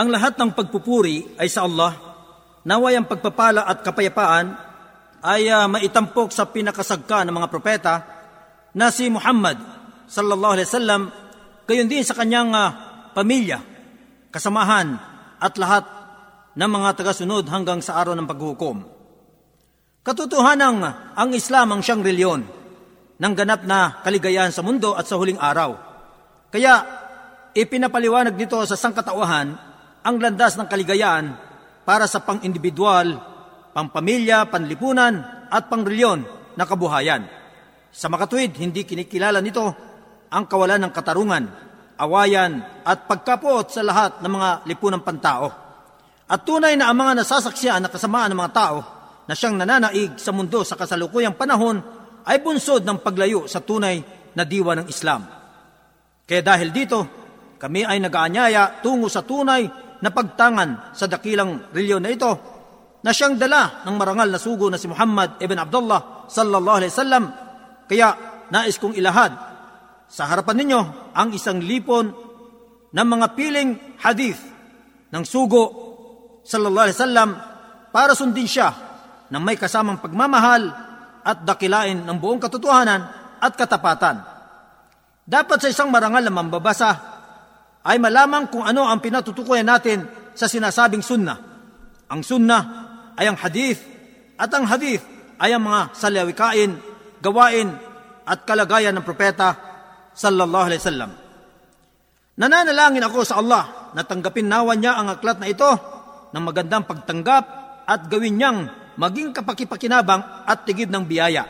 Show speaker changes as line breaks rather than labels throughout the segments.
Ang lahat ng pagpupuri ay sa Allah. Naway ang pagpapala at kapayapaan ay uh, maitampok sa pinakasagka ng mga propeta na si Muhammad sallallahu alaihi wasallam gayon din sa kanyang uh, pamilya, kasamahan at lahat ng mga tagasunod hanggang sa araw ng paghukom. Katotohanan ang Islam ang siyang reliyon ng ganap na kaligayahan sa mundo at sa huling araw. Kaya ipinapaliwanag nito sa sangkatauhan ang landas ng kaligayahan para sa pang-individual, pang-pamilya, panlipunan at pang-reliyon na kabuhayan. Sa makatuwid, hindi kinikilala nito ang kawalan ng katarungan, awayan at pagkapot sa lahat ng mga lipunang pantao. At tunay na ang mga nasasaksiyan na kasamaan ng mga tao na siyang nananaig sa mundo sa kasalukuyang panahon ay bunsod ng paglayo sa tunay na diwa ng Islam. Kaya dahil dito, kami ay nag-aanyaya tungo sa tunay na pagtangan sa dakilang reliyon na ito na siyang dala ng marangal na sugo na si Muhammad ibn Abdullah sallallahu alaihi wasallam. Kaya nais kong ilahad sa harapan ninyo ang isang lipon ng mga piling hadith ng sugo sallallahu alaihi wasallam para sundin siya ng may kasamang pagmamahal at dakilain ng buong katotohanan at katapatan. Dapat sa isang marangal na mambabasa ay malamang kung ano ang pinatutukuyan natin sa sinasabing sunna. Ang sunna ay ang hadith at ang hadith ay ang mga salawikain, gawain at kalagayan ng propeta sallallahu alaihi wasallam. Nananalangin ako sa Allah na tanggapin nawa niya ang aklat na ito ng magandang pagtanggap at gawin niyang maging kapakipakinabang at tigib ng biyaya.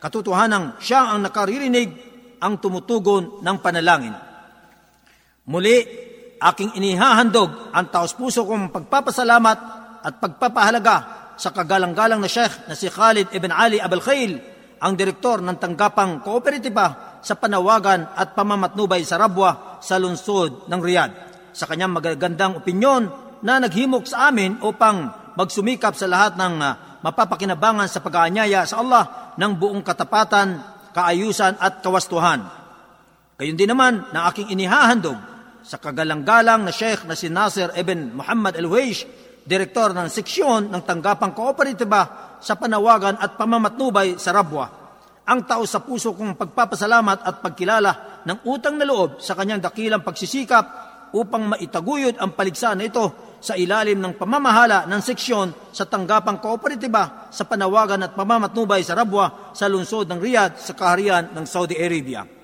Katotohanan siya ang nakaririnig ang tumutugon ng panalangin. Muli, aking inihahandog ang taos puso kong pagpapasalamat at pagpapahalaga sa kagalang-galang na Sheikh na si Khalid Ibn Ali Abel Khail, ang direktor ng tanggapang kooperatiba sa panawagan at pamamatnubay sa Rabwa sa lungsod ng Riyadh. Sa kanyang magagandang opinyon na naghimok sa amin upang magsumikap sa lahat ng uh, mapapakinabangan sa pag-aanyaya sa Allah ng buong katapatan, kaayusan at kawastuhan. Gayon din naman na aking inihahandog sa kagalang-galang na Sheikh na si Nasir Ibn Muhammad Al-Huish, direktor ng seksyon ng tanggapang kooperatiba sa panawagan at pamamatnubay sa Rabwa. Ang tao sa puso kong pagpapasalamat at pagkilala ng utang na loob sa kanyang dakilang pagsisikap upang maitaguyod ang paligsahan na ito sa ilalim ng pamamahala ng seksyon sa tanggapang kooperatiba sa panawagan at pamamatnubay sa Rabwa sa lungsod ng Riyadh sa kaharian ng Saudi Arabia.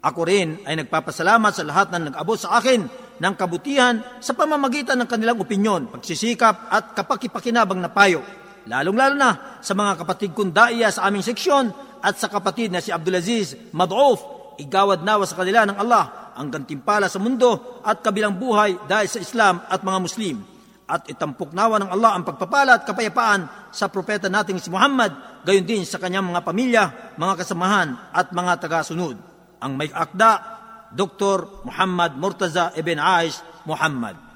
Ako rin ay nagpapasalamat sa lahat na nag-abot sa akin ng kabutihan sa pamamagitan ng kanilang opinyon, pagsisikap at kapakipakinabang na payo, lalong-lalo na sa mga kapatid kong daiya sa aming seksyon at sa kapatid na si Abdulaziz Mad'uf, igawad nawa sa kanila ng Allah ang gantimpala sa mundo at kabilang buhay dahil sa Islam at mga Muslim. At itampok nawa ng Allah ang pagpapala at kapayapaan sa propeta nating si Muhammad, gayon din sa kanyang mga pamilya, mga kasamahan at mga tagasunod. Ang may akda, Dr. Muhammad Murtaza Ibn Aish Muhammad.